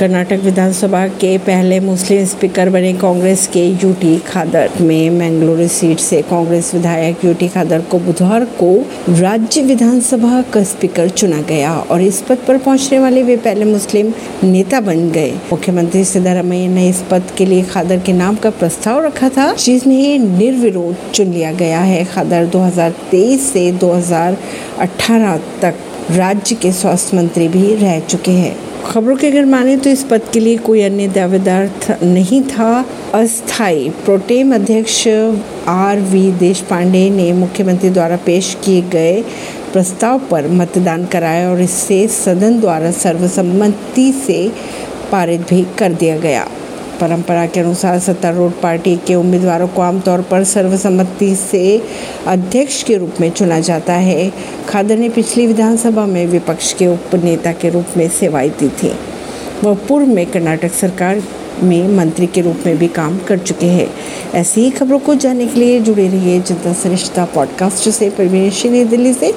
कर्नाटक विधानसभा के पहले मुस्लिम स्पीकर बने कांग्रेस के यूटी खादर में मैंगलोर सीट से कांग्रेस विधायक यूटी खादर को बुधवार को राज्य विधानसभा का स्पीकर चुना गया और इस पद पर पहुँचने वाले वे पहले मुस्लिम नेता बन गए। मुख्यमंत्री सिद्धारमैया ने इस पद के लिए खादर के नाम का प्रस्ताव रखा था जिसमें निर्विरोध चुन लिया गया है। खादर 2023 से 2018 तक राज्य के स्वास्थ्य मंत्री भी रह चुके हैं। खबरों के अगर माने तो इस पद के लिए कोई अन्य दावेदार नहीं था। अस्थाई प्रोटेम अध्यक्ष आर वी देश पांडे ने मुख्यमंत्री द्वारा पेश किए गए प्रस्ताव पर मतदान कराया और इससे सदन द्वारा सर्वसम्मति से पारित भी कर दिया गया। परंपरा के अनुसार सत्तारूढ़ पार्टी के उम्मीदवारों को आमतौर पर सर्वसम्मति से अध्यक्ष के रूप में चुना जाता है। खादर ने पिछली विधानसभा में विपक्ष के उप नेता के रूप में सेवाएँ दी थी। वह पूर्व में कर्नाटक सरकार में मंत्री के रूप में भी काम कर चुके हैं। ऐसी ही खबरों को जानने के लिए जुड़े रहिए जनता सरिश्ता पॉडकास्ट से। परवीन दिल्ली से।